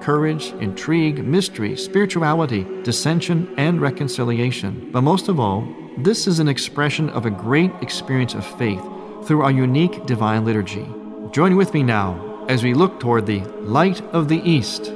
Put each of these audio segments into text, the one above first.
courage, intrigue, mystery, spirituality, dissension, and reconciliation. But most of all, this is an expression of a great experience of faith through our unique divine liturgy. Join with me now as we look toward the Light of the East.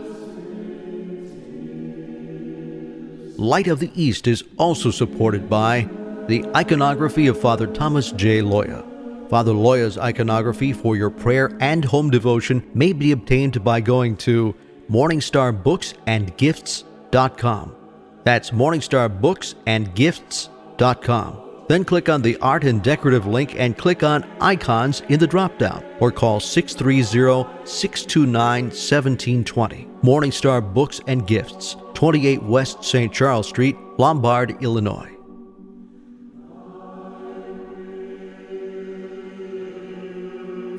Light of the East is also supported by the iconography of Father Thomas J. Loya. Father Loya's iconography for your prayer and home devotion may be obtained by going to morningstarbooksandgifts.com. That's morningstarbooksandgifts.com. Then click on the Art and Decorative link and click on Icons in the drop-down or call 630-629-1720. Morningstar Books and Gifts, 28 West St. Charles Street, Lombard, Illinois.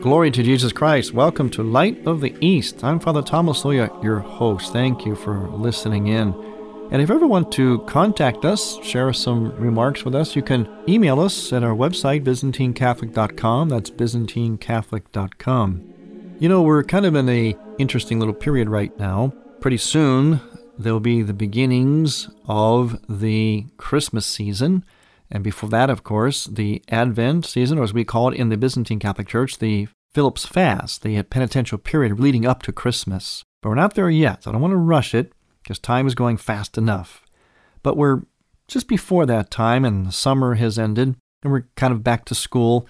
Glory to Jesus Christ. Welcome to Light of the East. I'm Father Thomas Loya, your host. Thank you for listening in. And if you ever want to contact us, share some remarks with us, you can email us at our website, ByzantineCatholic.com. That's ByzantineCatholic.com. You know, we're kind of in a interesting little period right now. Pretty soon, there'll be the beginnings of the Christmas season. And before that, of course, the Advent season, or as we call it in the Byzantine Catholic Church, the Philip's Fast, the penitential period leading up to Christmas. But we're not there yet. So I don't want to rush it because time is going fast enough. But we're just before that time, and the summer has ended, and we're kind of back to school.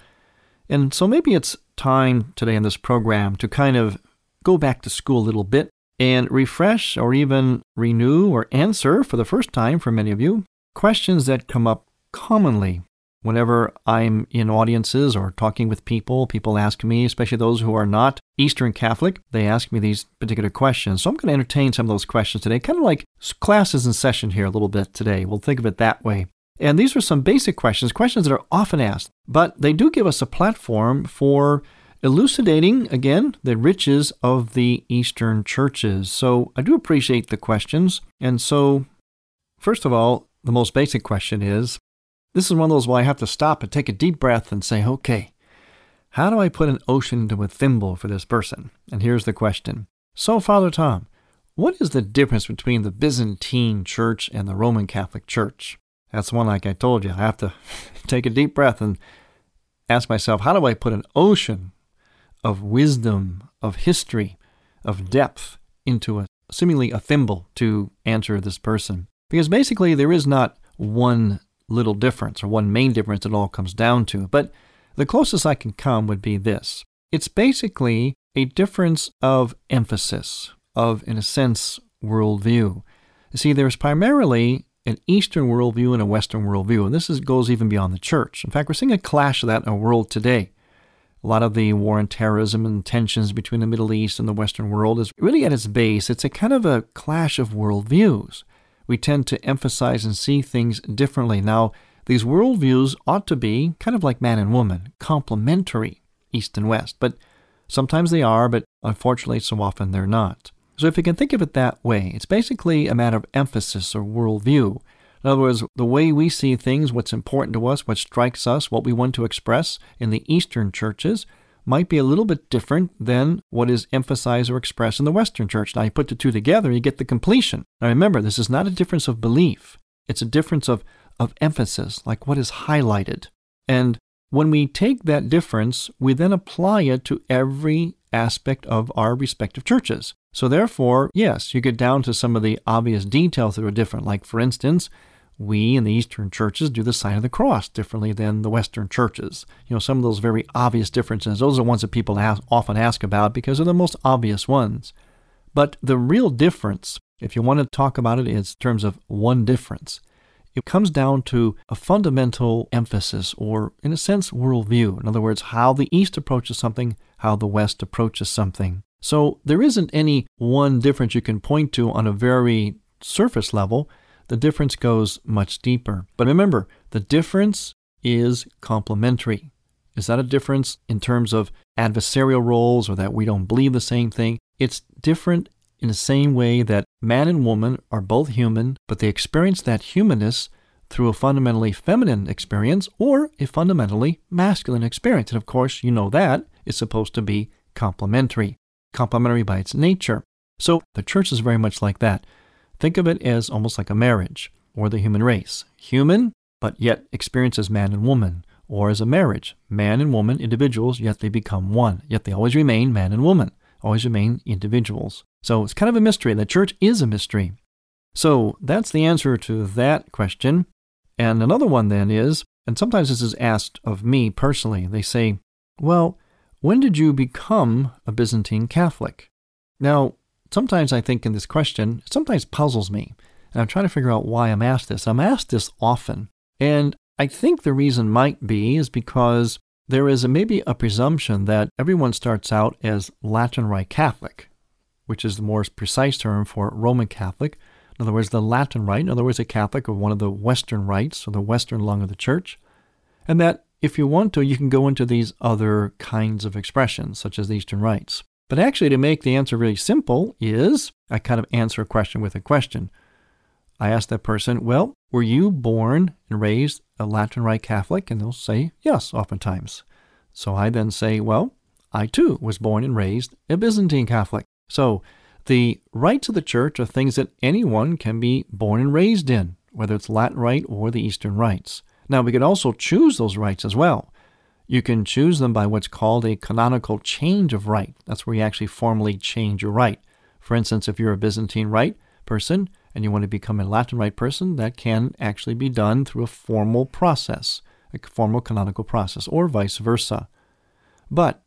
And so maybe it's time today in this program to kind of go back to school a little bit and refresh or even renew or answer for the first time for many of you questions that come up commonly whenever I'm in audiences or talking with people, people ask me, especially those who are not Eastern Catholic, they ask me these particular questions. So I'm going to entertain some of those questions today, kind of like classes in session here a little bit today. We'll think of it that way. And these are some basic questions, questions that are often asked, but they do give us a platform for elucidating, again, the riches of the Eastern churches. So I do appreciate the questions. And so, first of all, the most basic question is this is one of those where I have to stop and take a deep breath and say, okay, how do I put an ocean into a thimble for this person? And here's the question. So, Father Tom, what is the difference between the Byzantine Church and the Roman Catholic Church? That's one, like I told you, I have to take a deep breath and ask myself, how do I put an ocean of wisdom, of history, of depth into a seemingly a thimble to answer this person? Because basically, there is not one little difference or one main difference it all comes down to. But the closest I can come would be this it's basically a difference of emphasis, of, in a sense, worldview. You see, there's primarily an Eastern worldview and a Western worldview, and this is, goes even beyond the church. In fact, we're seeing a clash of that in our world today. A lot of the war and terrorism and tensions between the Middle East and the Western world is really at its base, it's a kind of a clash of worldviews we tend to emphasize and see things differently. Now, these worldviews ought to be kind of like man and woman, complementary, East and West, but sometimes they are, but unfortunately, so often they're not. So, if you can think of it that way, it's basically a matter of emphasis or worldview. In other words, the way we see things, what's important to us, what strikes us, what we want to express in the Eastern churches, might be a little bit different than what is emphasized or expressed in the Western church. Now, you put the two together, you get the completion. Now, remember, this is not a difference of belief, it's a difference of, of emphasis, like what is highlighted. And when we take that difference, we then apply it to every aspect of our respective churches. So, therefore, yes, you get down to some of the obvious details that are different. Like, for instance, we in the Eastern churches do the sign of the cross differently than the Western churches. You know, some of those very obvious differences, those are ones that people ask, often ask about because they're the most obvious ones. But the real difference, if you want to talk about it in terms of one difference, it comes down to a fundamental emphasis, or in a sense, worldview. In other words, how the East approaches something, how the West approaches something. So there isn't any one difference you can point to on a very surface level the difference goes much deeper. But remember, the difference is complementary. Is that a difference in terms of adversarial roles or that we don't believe the same thing? It's different in the same way that man and woman are both human, but they experience that humanness through a fundamentally feminine experience or a fundamentally masculine experience. And of course, you know that is supposed to be complementary, complementary by its nature. So the church is very much like that. Think of it as almost like a marriage or the human race. Human, but yet experience as man and woman, or as a marriage. Man and woman, individuals, yet they become one. Yet they always remain man and woman, always remain individuals. So it's kind of a mystery. The church is a mystery. So that's the answer to that question. And another one then is, and sometimes this is asked of me personally, they say, well, when did you become a Byzantine Catholic? Now, sometimes I think in this question, it sometimes puzzles me. And I'm trying to figure out why I'm asked this. I'm asked this often. And I think the reason might be is because there is a, maybe a presumption that everyone starts out as Latin Rite Catholic, which is the more precise term for Roman Catholic. In other words, the Latin Rite, in other words, a Catholic of one of the Western rites or the Western lung of the Church. And that if you want to, you can go into these other kinds of expressions, such as the Eastern rites. But actually, to make the answer really simple, is I kind of answer a question with a question. I ask that person, Well, were you born and raised a Latin Rite Catholic? And they'll say, Yes, oftentimes. So I then say, Well, I too was born and raised a Byzantine Catholic. So the rites of the church are things that anyone can be born and raised in, whether it's Latin Rite or the Eastern rites. Now, we could also choose those rites as well. You can choose them by what's called a canonical change of rite. That's where you actually formally change your rite. For instance, if you're a Byzantine rite person and you want to become a Latin rite person, that can actually be done through a formal process, a formal canonical process, or vice versa. But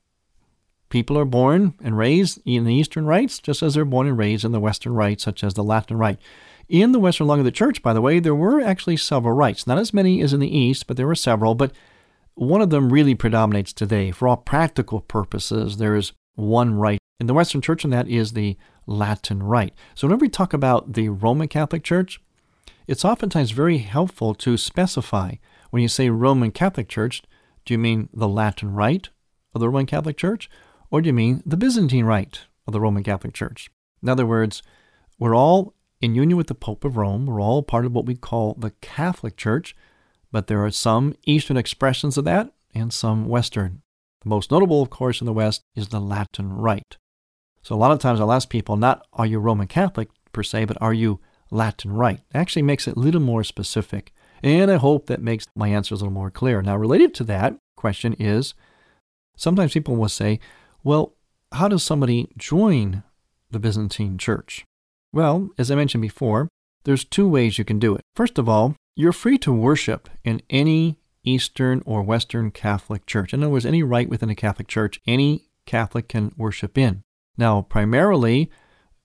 people are born and raised in the Eastern rites just as they're born and raised in the Western rites, such as the Latin rite. In the Western lung of the Church, by the way, there were actually several rites. Not as many as in the East, but there were several. But one of them really predominates today. For all practical purposes, there is one rite in the Western Church, and that is the Latin Rite. So, whenever we talk about the Roman Catholic Church, it's oftentimes very helpful to specify when you say Roman Catholic Church, do you mean the Latin Rite of the Roman Catholic Church, or do you mean the Byzantine Rite of the Roman Catholic Church? In other words, we're all in union with the Pope of Rome, we're all part of what we call the Catholic Church, but there are some Eastern expressions of that and some Western. The most notable, of course, in the West is the Latin Rite. So a lot of times I'll ask people, not are you Roman Catholic per se, but are you Latin Rite? It actually makes it a little more specific. And I hope that makes my answers a little more clear. Now, related to that question is sometimes people will say, well, how does somebody join the Byzantine Church? Well, as I mentioned before, there's two ways you can do it. First of all, you're free to worship in any Eastern or Western Catholic church. In other words, any rite within a Catholic church, any Catholic can worship in. Now, primarily,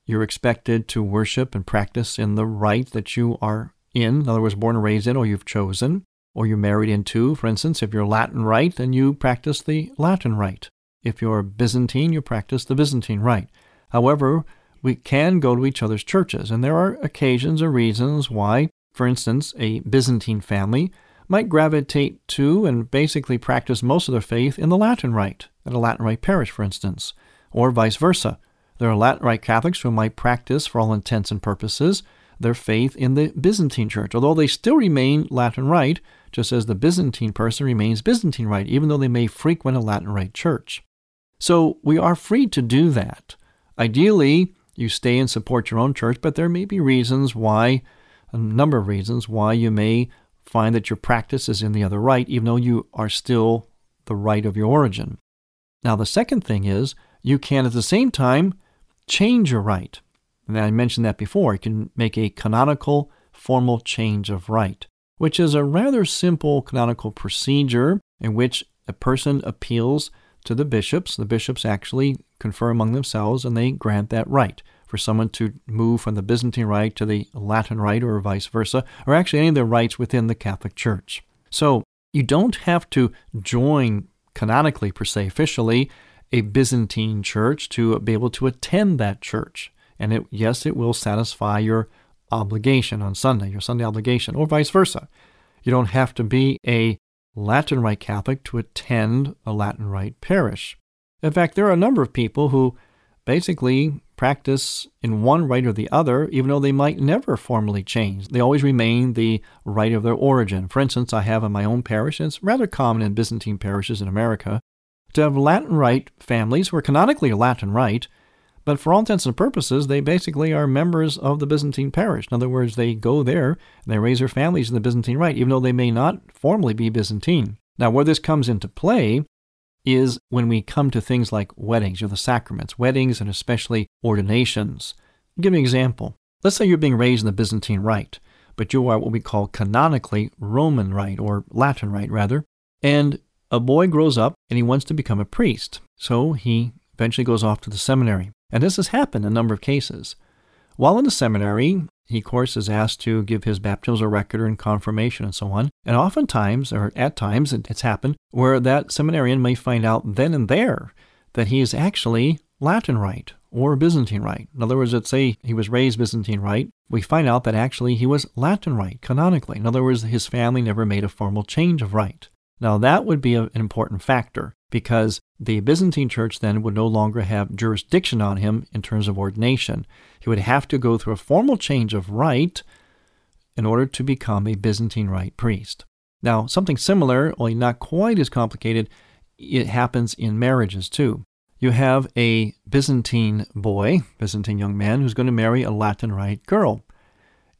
you're expected to worship and practice in the rite that you are in, in other words, born and raised in, or you've chosen, or you're married into. For instance, if you're Latin rite, then you practice the Latin rite. If you're Byzantine, you practice the Byzantine rite. However, we can go to each other's churches, and there are occasions or reasons why for instance, a Byzantine family might gravitate to and basically practice most of their faith in the Latin Rite, at a Latin Rite parish, for instance, or vice versa. There are Latin Rite Catholics who might practice, for all intents and purposes, their faith in the Byzantine Church, although they still remain Latin Rite, just as the Byzantine person remains Byzantine Rite, even though they may frequent a Latin Rite church. So we are free to do that. Ideally, you stay and support your own church, but there may be reasons why a number of reasons why you may find that your practice is in the other rite, even though you are still the rite of your origin. Now, the second thing is you can at the same time change your rite. And I mentioned that before. You can make a canonical formal change of rite, which is a rather simple canonical procedure in which a person appeals to the bishops. The bishops actually confer among themselves and they grant that right for someone to move from the Byzantine Rite to the Latin Rite or vice versa, or actually any of the rites within the Catholic Church. So you don't have to join canonically, per se, officially, a Byzantine church to be able to attend that church. And it, yes, it will satisfy your obligation on Sunday, your Sunday obligation, or vice versa. You don't have to be a Latin Rite Catholic to attend a Latin Rite parish. In fact, there are a number of people who basically practice in one rite or the other, even though they might never formally change. They always remain the rite of their origin. For instance, I have in my own parish, and it's rather common in Byzantine parishes in America, to have Latin Rite families who are canonically Latin Rite, but for all intents and purposes, they basically are members of the Byzantine parish. In other words, they go there and they raise their families in the Byzantine Rite, even though they may not formally be Byzantine. Now, where this comes into play is when we come to things like weddings or the sacraments, weddings and especially ordinations. I'll give an example. Let's say you're being raised in the Byzantine Rite, but you are what we call canonically Roman Rite or Latin Rite rather, and a boy grows up and he wants to become a priest. So he eventually goes off to the seminary. And this has happened in a number of cases. While in the seminary, he, of course, is asked to give his baptismal record and confirmation and so on. And oftentimes, or at times, it's happened where that seminarian may find out then and there that he is actually Latin Rite or Byzantine Rite. In other words, let's say he was raised Byzantine Rite, we find out that actually he was Latin Rite canonically. In other words, his family never made a formal change of rite. Now, that would be an important factor because the Byzantine church then would no longer have jurisdiction on him in terms of ordination. He would have to go through a formal change of rite in order to become a Byzantine rite priest. Now, something similar, only not quite as complicated, it happens in marriages too. You have a Byzantine boy, Byzantine young man, who's going to marry a Latin rite girl.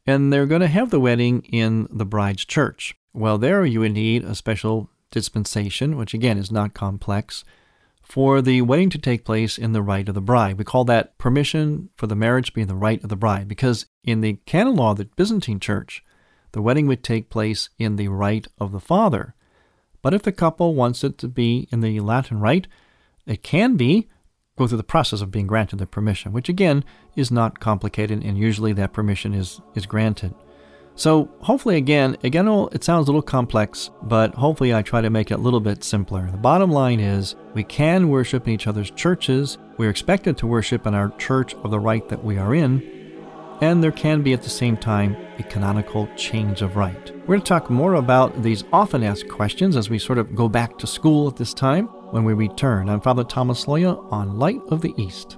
And they're going to have the wedding in the bride's church. Well, there you would need a special dispensation, which again is not complex, for the wedding to take place in the rite of the bride. We call that permission for the marriage being the rite of the bride, because in the canon law of the Byzantine Church, the wedding would take place in the rite of the father. But if the couple wants it to be in the Latin rite, it can be go through the process of being granted the permission, which again is not complicated, and usually that permission is, is granted. So hopefully, again, again, it sounds a little complex, but hopefully I try to make it a little bit simpler. The bottom line is we can worship in each other's churches. We're expected to worship in our church of the rite that we are in. And there can be at the same time a canonical change of rite. We're going to talk more about these often asked questions as we sort of go back to school at this time when we return. I'm Father Thomas Loya on Light of the East.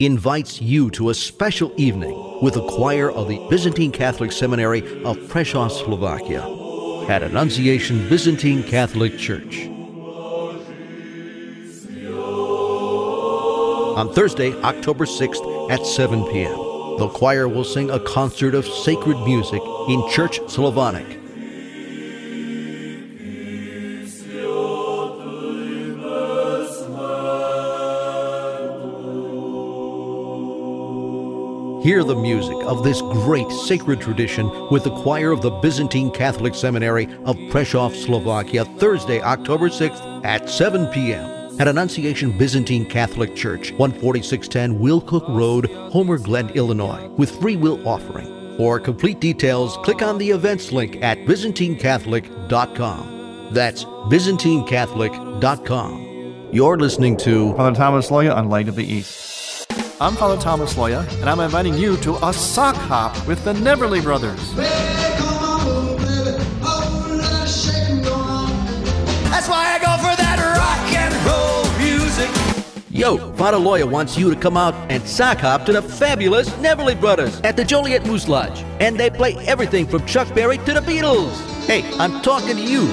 invites you to a special evening with the choir of the Byzantine Catholic Seminary of Prešov, Slovakia, at Annunciation Byzantine Catholic Church. On Thursday, October 6th at 7 p.m., the choir will sing a concert of sacred music in Church Slavonic Hear the music of this great sacred tradition with the choir of the Byzantine Catholic Seminary of Prešov, Slovakia, Thursday, October 6th at 7 p.m. at Annunciation Byzantine Catholic Church, 14610 Willcook Road, Homer Glen, Illinois, with free will offering. For complete details, click on the events link at ByzantineCatholic.com. That's ByzantineCatholic.com. You're listening to Father Thomas Loya on Light of the East. I'm Father Thomas Loya, and I'm inviting you to a sock hop with the Neverly Brothers. That's why I go for that rock and roll music. Yo, Father Loya wants you to come out and sock hop to the fabulous Neverly Brothers at the Joliet Moose Lodge. And they play everything from Chuck Berry to the Beatles. Hey, I'm talking to you.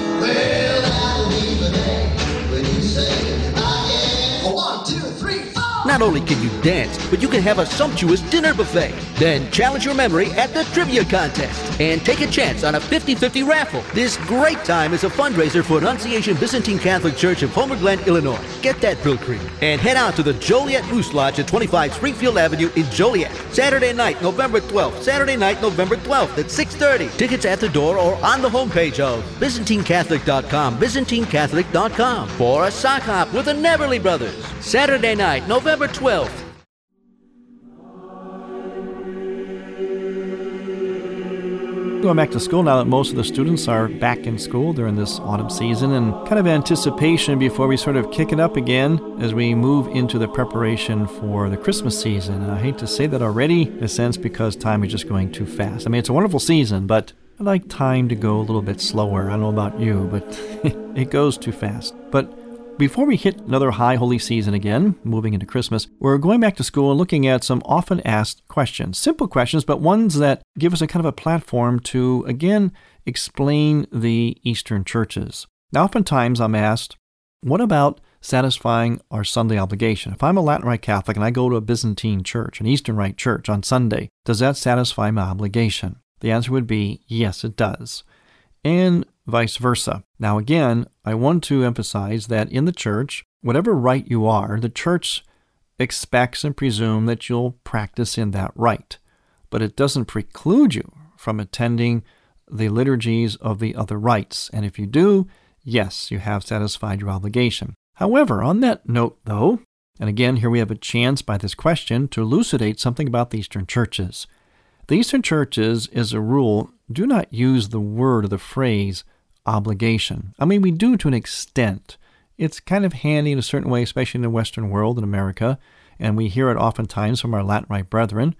Not only can you dance, but you can have a sumptuous dinner buffet. Then challenge your memory at the trivia contest and take a chance on a 50-50 raffle. This great time is a fundraiser for Annunciation Byzantine Catholic Church of Homer Glen, Illinois. Get that Brylcreem and head out to the Joliet Moose Lodge at 25 Springfield Avenue in Joliet. Saturday night, November 12th. Saturday night, November 12th at 6:30. Tickets at the door or on the homepage of ByzantineCatholic.com. ByzantineCatholic.com for a sock hop with the Neverly Brothers. Saturday night, November 12th. Going back to school now that most of the students are back in school during this autumn season and kind of anticipation before we sort of kick it up again as we move into the preparation for the Christmas season. And I hate to say that already, in a sense, because time is just going too fast. I mean, it's a wonderful season, but I like time to go a little bit slower. I don't know about you, but it goes too fast. But before we hit another high holy season again, moving into Christmas, we're going back to school and looking at some often asked questions. Simple questions, but ones that give us a kind of a platform to, again, explain the Eastern churches. Now, oftentimes I'm asked, what about satisfying our Sunday obligation? If I'm a Latin Rite Catholic and I go to a Byzantine church, an Eastern Rite church on Sunday, does that satisfy my obligation? The answer would be yes, it does. And vice versa. Now, again, I want to emphasize that in the church, whatever rite you are, the church expects and presumes that you'll practice in that rite. But it doesn't preclude you from attending the liturgies of the other rites. And if you do, yes, you have satisfied your obligation. However, on that note, though, and again, here we have a chance by this question to elucidate something about the Eastern churches. The Eastern churches, as a rule, do not use the word or the phrase obligation. I mean, we do to an extent. It's kind of handy in a certain way, especially in the Western world in America, and we hear it oftentimes from our Latin Rite brethren.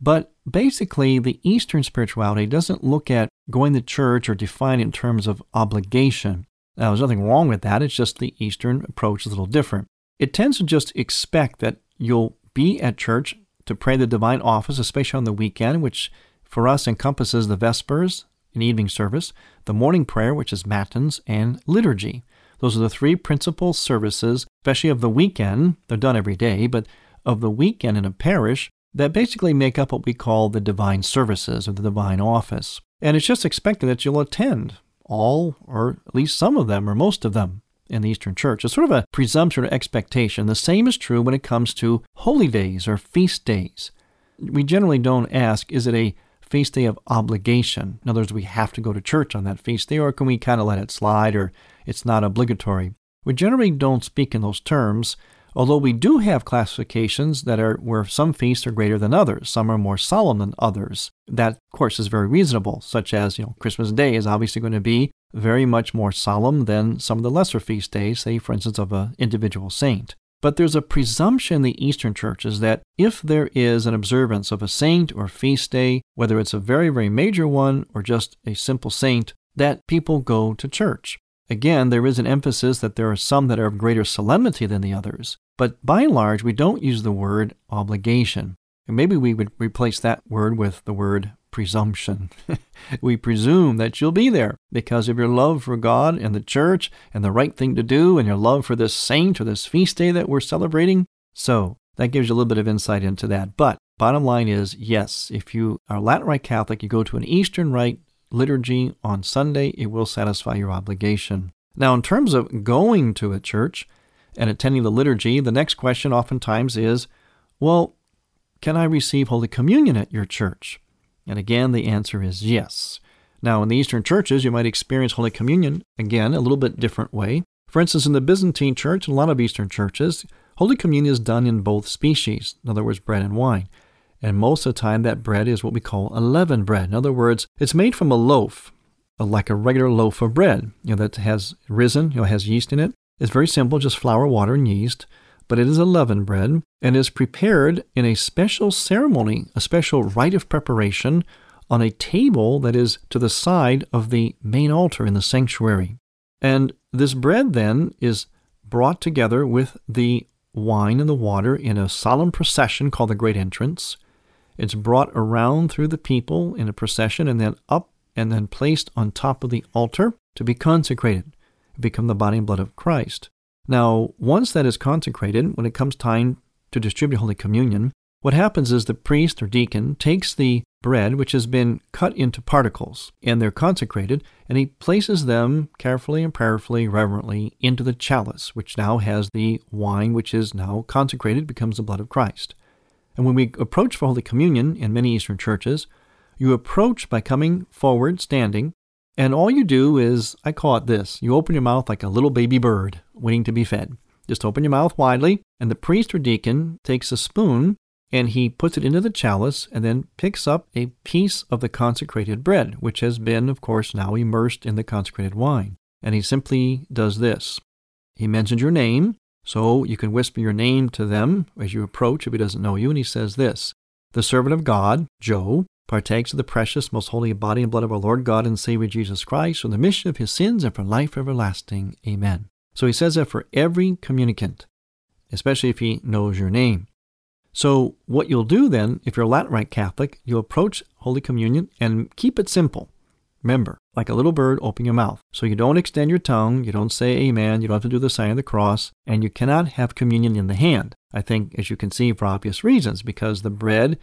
But basically, the Eastern spirituality doesn't look at going to church or define it in terms of obligation. Now, there's nothing wrong with that, it's just the Eastern approach is a little different. It tends to just expect that you'll be at church to pray the divine office, especially on the weekend, which for us encompasses the Vespers, an evening service, the morning prayer, which is matins, and liturgy. Those are the three principal services, especially of the weekend. They're done every day, but of the weekend in a parish that basically make up what we call the divine services or the divine office. And it's just expected that you'll attend all, or at least some of them, or most of them in the Eastern Church. It's sort of a presumption or expectation. The same is true when it comes to holy days or feast days. We generally don't ask, is it a feast day of obligation. In other words, we have to go to church on that feast day, or can we kind of let it slide, or it's not obligatory? We generally don't speak in those terms, although we do have classifications that are where some feasts are greater than others, some are more solemn than others. That, of course, is very reasonable, such as, you know, Christmas Day is obviously going to be very much more solemn than some of the lesser feast days, say, for instance, of an individual saint. But there's a presumption in the Eastern churches that if there is an observance of a saint or feast day, whether it's a very, very major one or just a simple saint, that people go to church. Again, there is an emphasis that there are some that are of greater solemnity than the others, but by and large, we don't use the word obligation. And maybe we would replace that word with the word presumption. we presume that you'll be there because of your love for God and the church and the right thing to do and your love for this saint or this feast day that we're celebrating. So that gives you a little bit of insight into that. But bottom line is yes, if you are Latin Rite Catholic, you go to an Eastern Rite liturgy on Sunday, it will satisfy your obligation. Now, in terms of going to a church and attending the liturgy, the next question oftentimes is well, can I receive Holy Communion at your church? And again, the answer is yes. Now, in the Eastern churches, you might experience Holy Communion, again, a little bit different way. For instance, in the Byzantine church and a lot of Eastern churches, Holy Communion is done in both species, in other words, bread and wine. And most of the time, that bread is what we call leavened bread. In other words, it's made from a loaf, like a regular loaf of bread, you know, that has risen, you know, has yeast in it. It's very simple, just flour, water, and yeast but it is a leavened bread and is prepared in a special ceremony, a special rite of preparation on a table that is to the side of the main altar in the sanctuary. And this bread then is brought together with the wine and the water in a solemn procession called the Great Entrance. It's brought around through the people in a procession and then up and then placed on top of the altar to be consecrated, become the body and blood of Christ. Now, once that is consecrated, when it comes time to distribute Holy Communion, what happens is the priest or deacon takes the bread, which has been cut into particles, and they're consecrated, and he places them carefully and prayerfully, reverently into the chalice, which now has the wine, which is now consecrated, becomes the blood of Christ. And when we approach for Holy Communion in many Eastern churches, you approach by coming forward, standing, and all you do is, I call it this you open your mouth like a little baby bird waiting to be fed. Just open your mouth widely, and the priest or deacon takes a spoon and he puts it into the chalice and then picks up a piece of the consecrated bread, which has been, of course, now immersed in the consecrated wine. And he simply does this. He mentions your name, so you can whisper your name to them as you approach if he doesn't know you, and he says this The servant of God, Joe, partakes of the precious, most holy body and blood of our Lord God and Savior Jesus Christ for the mission of his sins and for life everlasting. Amen. So he says that for every communicant, especially if he knows your name. So, what you'll do then, if you're a Latin Rite Catholic, you'll approach Holy Communion and keep it simple. Remember, like a little bird, open your mouth. So you don't extend your tongue, you don't say amen, you don't have to do the sign of the cross, and you cannot have communion in the hand. I think, as you can see, for obvious reasons, because the bread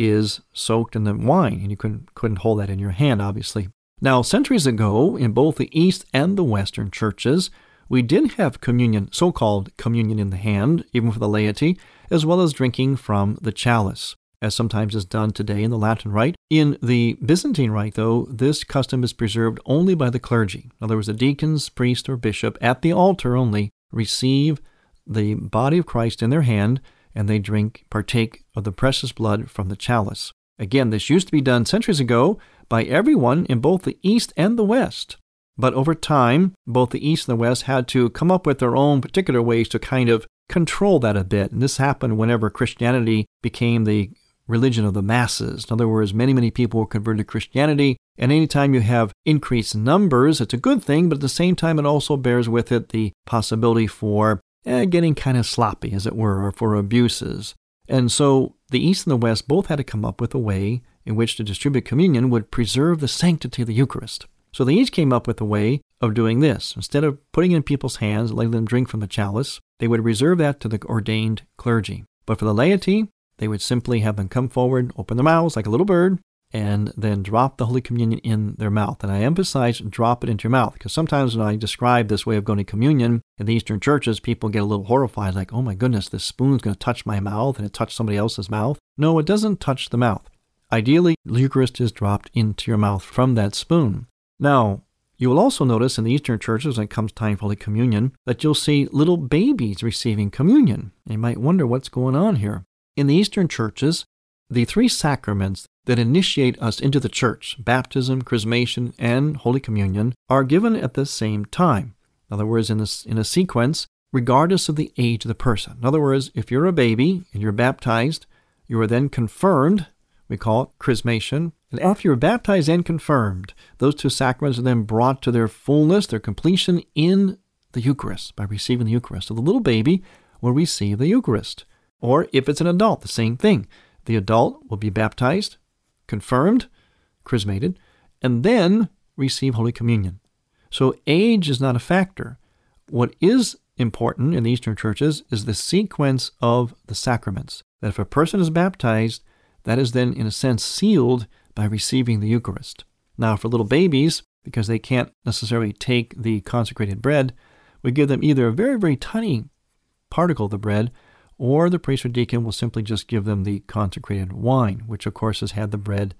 is soaked in the wine, and you couldn't, couldn't hold that in your hand, obviously. Now, centuries ago, in both the East and the Western churches, we did have communion, so called communion in the hand, even for the laity, as well as drinking from the chalice, as sometimes is done today in the Latin Rite. In the Byzantine Rite, though, this custom is preserved only by the clergy. In other words, the deacons, priest, or bishop at the altar only receive the body of Christ in their hand and they drink, partake of the precious blood from the chalice. Again, this used to be done centuries ago by everyone in both the East and the West. But over time, both the East and the West had to come up with their own particular ways to kind of control that a bit. And this happened whenever Christianity became the religion of the masses. In other words, many, many people were converted to Christianity. And anytime you have increased numbers, it's a good thing, but at the same time, it also bears with it the possibility for eh, getting kind of sloppy, as it were, or for abuses. And so the East and the West both had to come up with a way in which to distribute communion would preserve the sanctity of the Eucharist. So they each came up with a way of doing this. Instead of putting in people's hands, letting them drink from the chalice, they would reserve that to the ordained clergy. But for the laity, they would simply have them come forward, open their mouths like a little bird, and then drop the Holy Communion in their mouth. And I emphasize drop it into your mouth because sometimes when I describe this way of going to communion in the Eastern churches, people get a little horrified, like, oh my goodness, this spoon's going to touch my mouth and it touched somebody else's mouth. No, it doesn't touch the mouth. Ideally, the Eucharist is dropped into your mouth from that spoon. Now, you will also notice in the Eastern churches when it comes time for Holy Communion that you'll see little babies receiving communion. You might wonder what's going on here. In the Eastern churches, the three sacraments that initiate us into the church, baptism, chrismation, and Holy Communion, are given at the same time. In other words, in a, in a sequence, regardless of the age of the person. In other words, if you're a baby and you're baptized, you are then confirmed we call it chrismation. And after you're baptized and confirmed, those two sacraments are then brought to their fullness, their completion in the Eucharist by receiving the Eucharist. So the little baby will receive the Eucharist. Or if it's an adult, the same thing. The adult will be baptized, confirmed, chrismated, and then receive Holy Communion. So age is not a factor. What is important in the Eastern churches is the sequence of the sacraments. That if a person is baptized, that is then, in a sense, sealed by receiving the Eucharist. Now, for little babies, because they can't necessarily take the consecrated bread, we give them either a very, very tiny particle of the bread, or the priest or deacon will simply just give them the consecrated wine, which of course has had the bread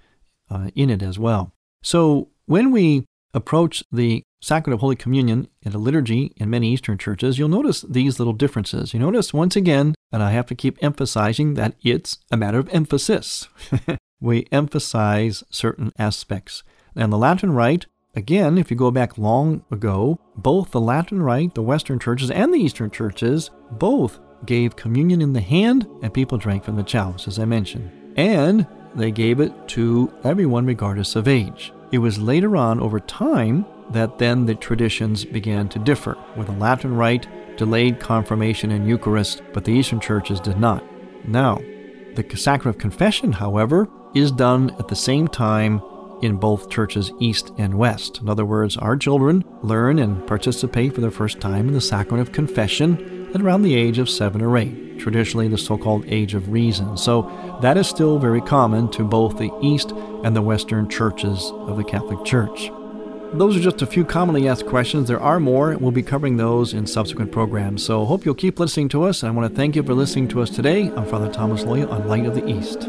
uh, in it as well. So when we approach the sacrament of Holy Communion in a liturgy in many Eastern churches, you'll notice these little differences. You notice once again, and I have to keep emphasizing that it's a matter of emphasis. we emphasize certain aspects. And the Latin Rite, again, if you go back long ago, both the Latin Rite, the Western churches, and the Eastern churches both gave communion in the hand and people drank from the chalice, as I mentioned. And they gave it to everyone regardless of age. It was later on, over time, that then the traditions began to differ, where the Latin Rite delayed confirmation and Eucharist, but the Eastern churches did not. Now, the sacrament of confession, however, is done at the same time in both churches, East and West. In other words, our children learn and participate for the first time in the sacrament of confession at around the age of seven or eight, traditionally the so called age of reason. So that is still very common to both the East and the Western churches of the Catholic Church. Those are just a few commonly asked questions. There are more. We'll be covering those in subsequent programs. So hope you'll keep listening to us. And I want to thank you for listening to us today. I'm Father Thomas Loya on Light of the East.